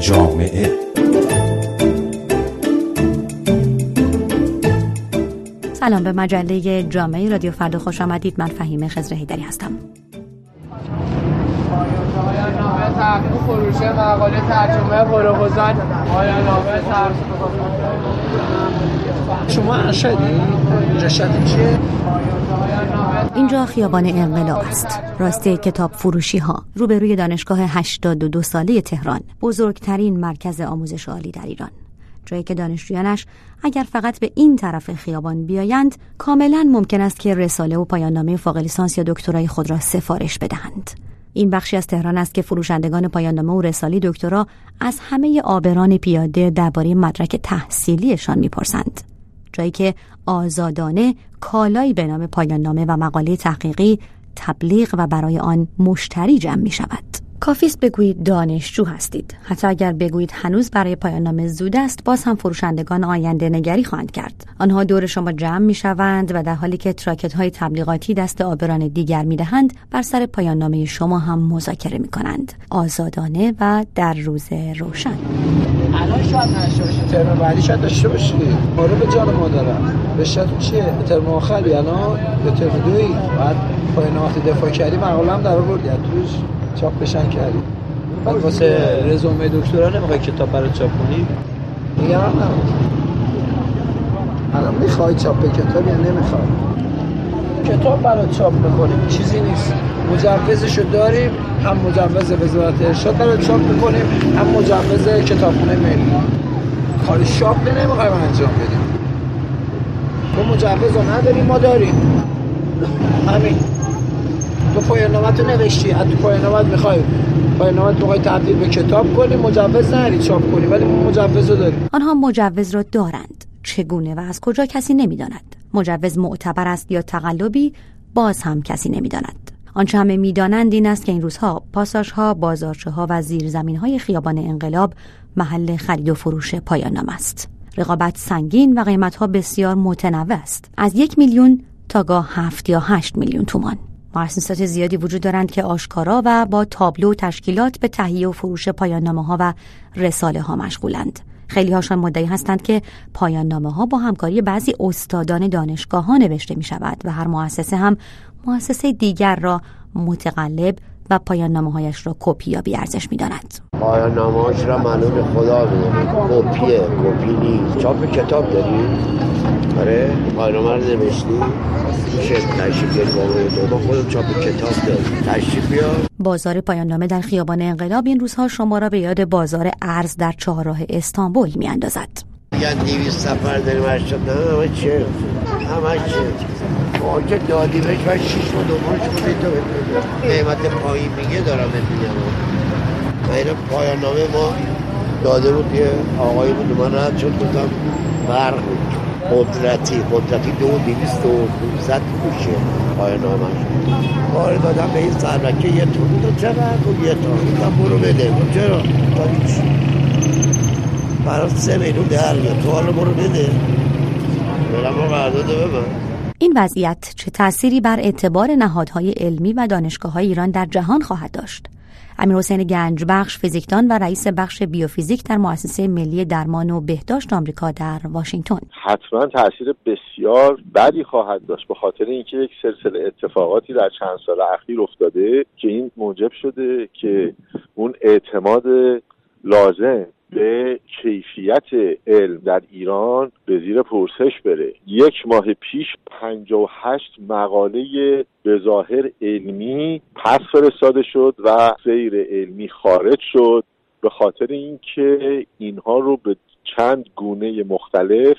جامعه سلام به مجله جامعه رادیو فردا خوش آمدید من فهیم خزر هیدری هستم فروش مقاله ترجمه پروپوزال شما ارشدی؟ رشد چیه؟ اینجا خیابان انقلاب است. راسته کتاب فروشی ها روبروی دانشگاه 82 ساله تهران بزرگترین مرکز آموزش عالی در ایران. جایی که دانشجویانش اگر فقط به این طرف خیابان بیایند کاملا ممکن است که رساله و پایان فوق لیسانس یا دکترای خود را سفارش بدهند. این بخشی از تهران است که فروشندگان پایاننامه و رسالی دکترا از همه آبران پیاده درباره مدرک تحصیلیشان می‌پرسند. جایی که آزادانه کالایی به نام پایان و مقاله تحقیقی تبلیغ و برای آن مشتری جمع می شود. کافیست بگویید دانشجو هستید. حتی اگر بگویید هنوز برای پایان نامه زود است باز هم فروشندگان آینده نگری خواهند کرد. آنها دور شما جمع می شوند و در حالی که تراکت های تبلیغاتی دست عابران دیگر می دهند بر سر پایان نامه شما هم مذاکره می کنند آزادانه و در روز روشن. الان شاید نشه باشی. ترم بعدی شاید داشته باشی. آره به جان مادرم. رشتتون چیه؟ ترم آخری الان. به ترم دوی. بعد پایانات دفاع کردی مقاله هم در آوردی. توش چاپ بشن کردی. بعد واسه رزومه دکترا نمی‌خوای کتاب برای چاپ کنی؟ دیگه هم الان می‌خوای چاپ کتاب یا نمی‌خوای؟ کتاب برای چاپ بکنیم چیزی نیست. مجوزشو داریم هم مجوز وزارت ارشاد برای چاپ بکنیم هم مجوز کتابخونه ملی کار شاپ نمی‌خوایم انجام بدیم. تو مجوز رو نداریم ما داریم. همین. تو پایان نامت رو نوشتی. از تو پایان نامت می‌خوای. پایان نامت می‌خوای تبدیل به کتاب کنی مجوز نری چاپ کنی ولی مجوز رو داریم. آنها مجوز را دارند. چگونه و از کجا کسی نمی‌داند؟ مجوز معتبر است یا تقلبی؟ باز هم کسی نمی‌داند. آنچه همه می‌دانند این است که این روزها پاساژ ها بازارچه ها و زیرزمین های خیابان انقلاب محل خرید و فروش پایان است. رقابت سنگین و قیمت ها بسیار متنوع است. از یک میلیون تا گاه هفت یا هشت میلیون تومان. مؤسسات زیادی وجود دارند که آشکارا و با تابلو و تشکیلات به تهیه و فروش پایان ها و رساله ها مشغولند. خیلی هاشان مدعی هستند که پایان نامه ها با همکاری بعضی استادان دانشگاه ها نوشته می شود و هر مؤسسه هم مؤسسه دیگر را متقلب و پایان نامه هایش را کپی یا بیارزش می داند. پایان نامه را معلوم خدا می‌دونه کپیه کپی نیست چاپ کتاب داری؟ آره رو نوشتی؟ میشه تشریف تو با خودم چاپ کتاب داری تشریف بیا بازار پایان نامه در خیابان انقلاب این روزها شما را به یاد بازار ارز در چهارراه استانبول می اندازد. میگن دیویست سفر داریم هشتاد نه همه چه همه چه آنچه دادیمش و شیش و دومش بوده تو قیمت پایین میگه دارم میگم. و این پایان نامه ما داده بود یه آقایی بود. من رد شد گفتم برق قدرتی قدرتی دو دیویست و دوزد کوشه پایان نامه کار دادم به این سرمکه یه تون تو چقدر و یه تون برو بده. چرا؟ تا چی برای سه میلیون در میاد. تو حالا برو بده. برم رو قرارداد ببن این وضعیت چه تأثیری بر اعتبار نهادهای علمی و دانشگاه های ایران در جهان خواهد داشت؟ امیر حسین گنجبخش فیزیکدان و رئیس بخش بیوفیزیک در مؤسسه ملی درمان و بهداشت آمریکا در واشنگتن. حتما تاثیر بسیار بدی خواهد داشت به خاطر اینکه یک سلسله اتفاقاتی در چند سال اخیر افتاده که این موجب شده که اون اعتماد لازم به کیفیت علم در ایران به زیر پرسش بره. یک ماه پیش 58 مقاله به ظاهر علمی پس فرستاده شد و غیر علمی خارج شد. به خاطر اینکه اینها رو به چند گونه مختلف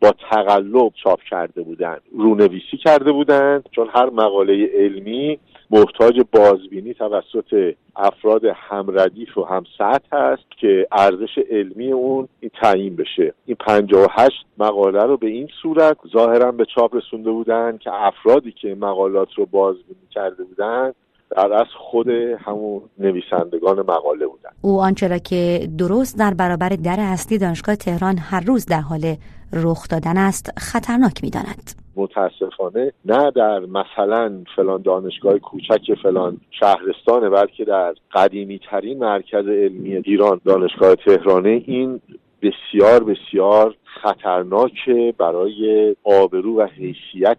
با تقلب چاپ کرده بودند رونویسی کرده بودند چون هر مقاله علمی محتاج بازبینی توسط افراد همردیف و هم سطح هست که ارزش علمی اون تعیین بشه. این 58 مقاله رو به این صورت ظاهرا به چاپ رسونده بودن که افرادی که مقالات رو بازبینی کرده بودن در از خود همون نویسندگان مقاله بودن. او آنچه را که درست در برابر در اصلی دانشگاه تهران هر روز در حال رخ دادن است خطرناک می‌داند. متاسفانه نه در مثلا فلان دانشگاه کوچک فلان شهرستانه بلکه در قدیمی ترین مرکز علمی ایران دانشگاه تهرانه این بسیار بسیار خطرناکه برای آبرو و حیثیت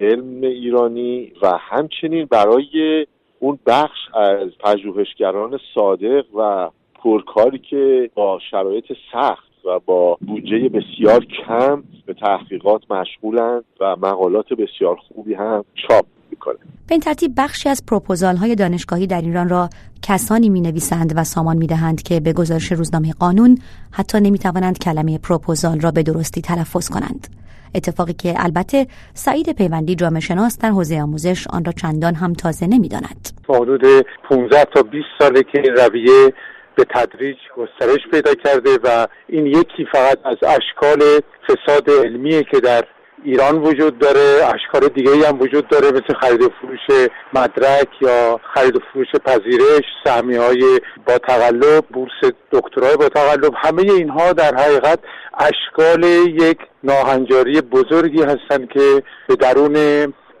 علم ایرانی و همچنین برای اون بخش از پژوهشگران صادق و پرکاری که با شرایط سخت و با بودجه بسیار کم به تحقیقات مشغولند و مقالات بسیار خوبی هم چاپ می‌کنه به این ترتیب بخشی از پروپوزال های دانشگاهی در ایران را کسانی می نویسند و سامان می دهند که به گزارش روزنامه قانون حتی نمی توانند کلمه پروپوزال را به درستی تلفظ کنند. اتفاقی که البته سعید پیوندی جامعه شناس در حوزه آموزش آن را چندان هم تازه نمی‌داند. حدود 15 تا 20 ساله که این رویه به تدریج گسترش پیدا کرده و این یکی فقط از اشکال فساد علمیه که در ایران وجود داره اشکال دیگه هم وجود داره مثل خرید و فروش مدرک یا خرید و فروش پذیرش سهمی های با تقلب بورس دکترای با تقلب همه اینها در حقیقت اشکال یک ناهنجاری بزرگی هستند که به درون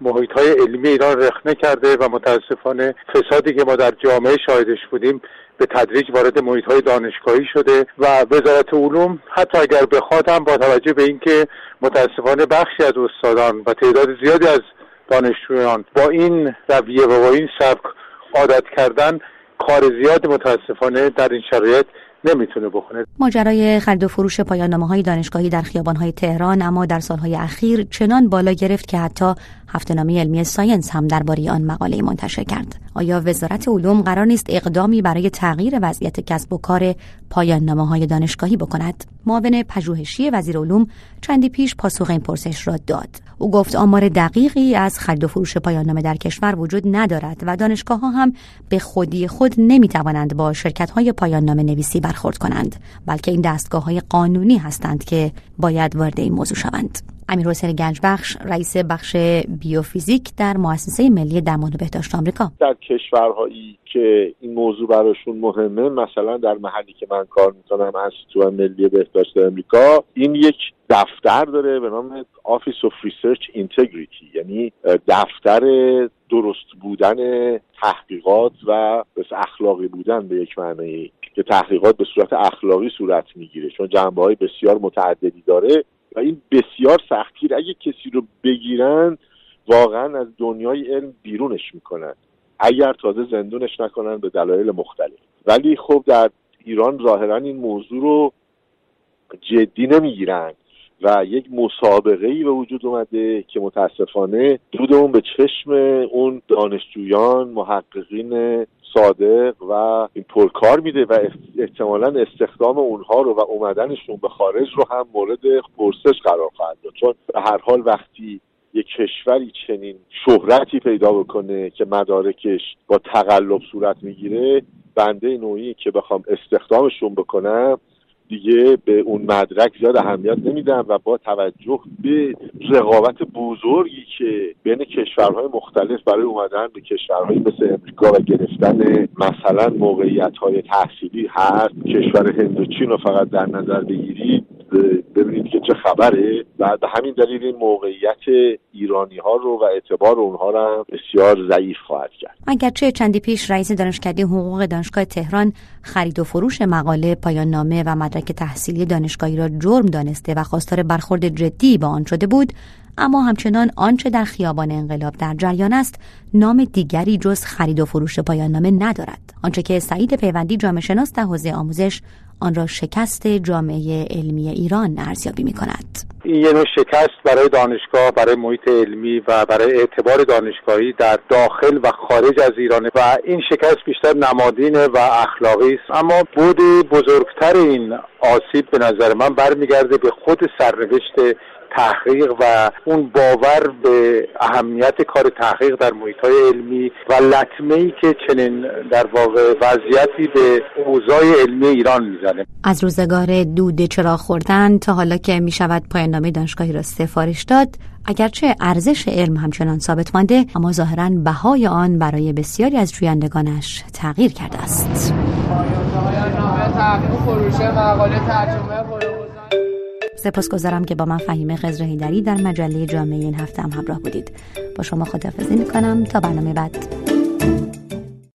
محیط های علمی ایران رخنه کرده و متاسفانه فسادی که ما در جامعه شاهدش بودیم به تدریج وارد محیط های دانشگاهی شده و وزارت علوم حتی اگر بخواد هم با توجه به اینکه متاسفانه بخشی از استادان و تعداد زیادی از دانشجویان با این رویه و با این سبک عادت کردن کار زیاد متاسفانه در این شرایط نمی‌تونه بکنه. ماجرای خرید و فروش پایان های دانشگاهی در خیابان های تهران اما در سالهای اخیر چنان بالا گرفت که حتی هفتهنامه علمی ساینس هم درباره آن مقاله منتشر کرد. آیا وزارت علوم قرار نیست اقدامی برای تغییر وضعیت کسب و کار پایان های دانشگاهی بکند؟ معاون پژوهشی وزیر علوم چندی پیش پاسخ این پرسش را داد. او گفت آمار دقیقی از خرید و فروش پایان نامه در کشور وجود ندارد و دانشگاه ها هم به خودی خود نمی توانند با شرکت های پایان نامه نویسی برخورد کنند بلکه این دستگاه های قانونی هستند که باید وارد این موضوع شوند. امیر حسین گنجبخش رئیس بخش بیوفیزیک در مؤسسه ملی درمان و بهداشت آمریکا. در کشورهایی که این موضوع براشون مهمه مثلا در محلی که من کار می‌کنم تو ملی بهداشت آمریکا این یک دفتر داره به نام Office of Research Integrity یعنی دفتر درست بودن تحقیقات و اخلاقی بودن به یک معنی که تحقیقات به صورت اخلاقی صورت می‌گیره. چون جنبه های بسیار متعددی داره. و این بسیار سختگیر اگه کسی رو بگیرن واقعا از دنیای علم بیرونش می‌کنن. اگر تازه زندونش نکنن به دلایل مختلف. ولی خب در ایران ظاهرا این موضوع رو جدی نمی‌گیرن. و یک مسابقه ای به وجود اومده که متاسفانه دود اون به چشم اون دانشجویان محققین صادق و این پرکار میده و احتمالا استخدام اونها رو و اومدنشون به خارج رو هم مورد پرسش قرار خواهد داد. چون به هر حال وقتی یک کشوری چنین شهرتی پیدا بکنه که مدارکش با تقلب صورت می‌گیره بنده نوعی که بخوام استخدامشون بکنم دیگه به اون مدرک زیاد اهمیت نمیدم و با توجه به رقابت بزرگی که بین کشورهای مختلف برای اومدن به کشورهایی مثل امریکا و گرفتن مثلا موقعیت های تحصیلی هست کشور هند و چین رو فقط در نظر بگیرید. ببینید که چه خبره. و به همین دلیل این موقعیت ایرانی ها رو و اعتبار اونها رو بسیار ضعیف خواهد کرد. اگرچه چندی پیش رئیس دانشکده حقوق دانشگاه تهران خرید و فروش مقاله پایان نامه و مدرک تحصیلی دانشگاهی را جرم دانسته و خواستار برخورد جدی با آن شده بود اما همچنان آنچه در خیابان انقلاب در جریان است نام دیگری جز خرید و فروش پایان نامه ندارد. آنچه که سعید پیوندی جامعه شناس در حوزه آموزش آن را شکست جامعه علمی ایران ارزیابی می کند. این یه نوع شکست برای دانشگاه برای محیط علمی و برای اعتبار دانشگاهی در داخل و خارج از ایرانه و این شکست بیشتر نمادینه و اخلاقی است اما بود بزرگتر این آسیب به نظر من برمیگرده به خود سرنوشت تحقیق و اون باور به اهمیت کار تحقیق در محیط های علمی و لطمه ای که چنین در واقع وضعیتی به اوضاع علمی ایران می‌زنه. از روزگار دود چرا خوردن تا حالا که می شود پایان نامه دانشگاهی را سفارش داد اگرچه ارزش علم همچنان ثابت مانده اما ظاهرا بهای آن برای بسیاری از جویندگانش تغییر کرده است. سپاسگزارم که با من فهیم خزرهیدری در مجله جامعه این هفته هم همراه بودید. با شما خدافزی می‌کنم. تا برنامه بعد.